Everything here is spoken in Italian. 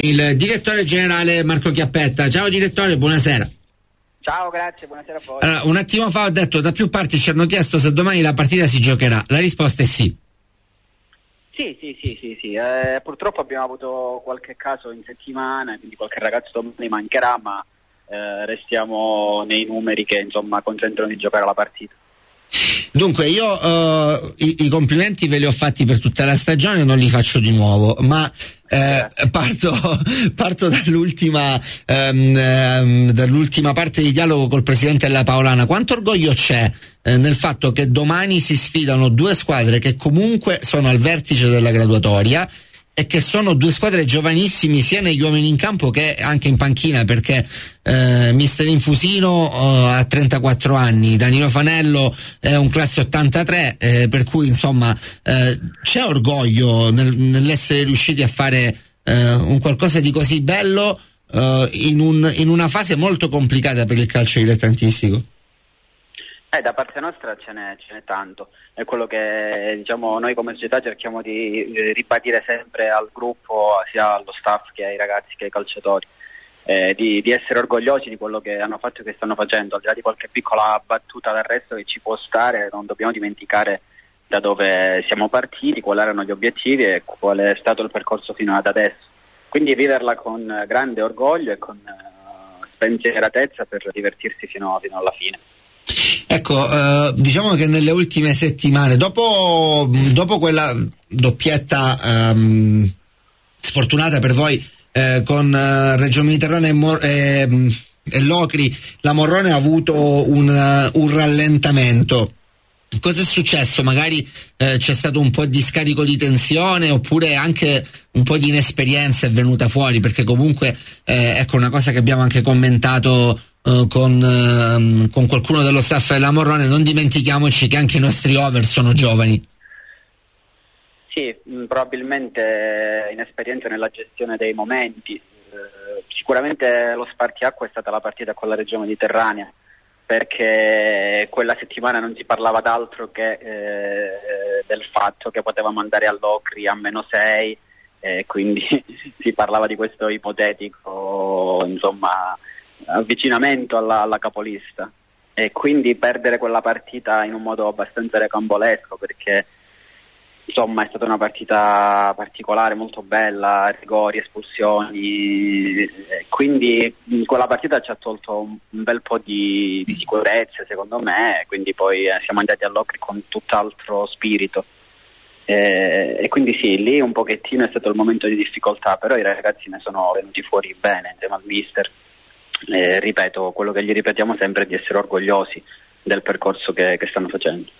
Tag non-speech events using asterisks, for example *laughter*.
Il direttore generale Marco Chiappetta. Ciao direttore, buonasera. Ciao, grazie, buonasera a voi. Allora, un attimo fa ho detto da più parti ci hanno chiesto se domani la partita si giocherà. La risposta è sì. Sì, sì, sì, sì, sì. Eh, purtroppo abbiamo avuto qualche caso in settimana, quindi qualche ragazzo domani mancherà, ma eh, restiamo nei numeri che insomma consentono di giocare la partita. Dunque, io uh, i, i, complimenti ve li ho fatti per tutta la stagione, non li faccio di nuovo, ma eh, parto, *laughs* parto dall'ultima, um, um, dall'ultima, parte di dialogo col presidente della Paolana. Quanto orgoglio c'è eh, nel fatto che domani si sfidano due squadre che comunque sono al vertice della graduatoria? E che sono due squadre giovanissimi sia negli uomini in campo che anche in panchina perché eh, Mister Infusino eh, ha 34 anni, Danilo Fanello è un classe 83 eh, per cui insomma eh, c'è orgoglio nel, nell'essere riusciti a fare eh, un qualcosa di così bello eh, in, un, in una fase molto complicata per il calcio dilettantistico. Eh, da parte nostra ce n'è, ce n'è, tanto, è quello che diciamo, noi come società cerchiamo di eh, ribadire sempre al gruppo, sia allo staff che ai ragazzi che ai calciatori, eh, di, di, essere orgogliosi di quello che hanno fatto e che stanno facendo, al di là di qualche piccola battuta d'arresto che ci può stare, non dobbiamo dimenticare da dove siamo partiti, quali erano gli obiettivi e qual è stato il percorso fino ad adesso. Quindi viverla con grande orgoglio e con uh, spensieratezza per divertirsi fino, fino alla fine. Ecco, eh, diciamo che nelle ultime settimane, dopo, dopo quella doppietta ehm, sfortunata per voi eh, con eh, Reggio Mediterranea e, Mor- e, e, Locri, la Morrone ha avuto un, uh, un rallentamento. Cosa è successo? Magari eh, c'è stato un po' di scarico di tensione oppure anche un po' di inesperienza è venuta fuori perché comunque eh, ecco una cosa che abbiamo anche commentato eh, con, uh, con, qualcuno dello staff della Morrone, non dimentichiamoci che anche i nostri over sono giovani. Sì, mm, probabilmente inesperienza nella gestione dei momenti. Uh, sicuramente lo spartiacque è stata la partita con la regione mediterranea perché quella settimana non si parlava d'altro che eh, del fatto che potevamo andare all'Ocri a meno 6 e quindi *laughs* si parlava di questo ipotetico insomma, avvicinamento alla, alla, capolista e quindi perdere quella partita in un modo abbastanza recambolesco perché insomma è stata una partita particolare, molto bella, rigori, espulsioni, quindi quella partita ci ha tolto un, bel po' di, di sicurezza secondo me, quindi poi eh, siamo andati all'Ocri con tutt'altro spirito. E quindi sì, lì un pochettino è stato il momento di difficoltà, però i ragazzi ne sono venuti fuori bene insieme al mister eh, ripeto, quello che gli ripetiamo sempre è di essere orgogliosi del percorso che, che stanno facendo.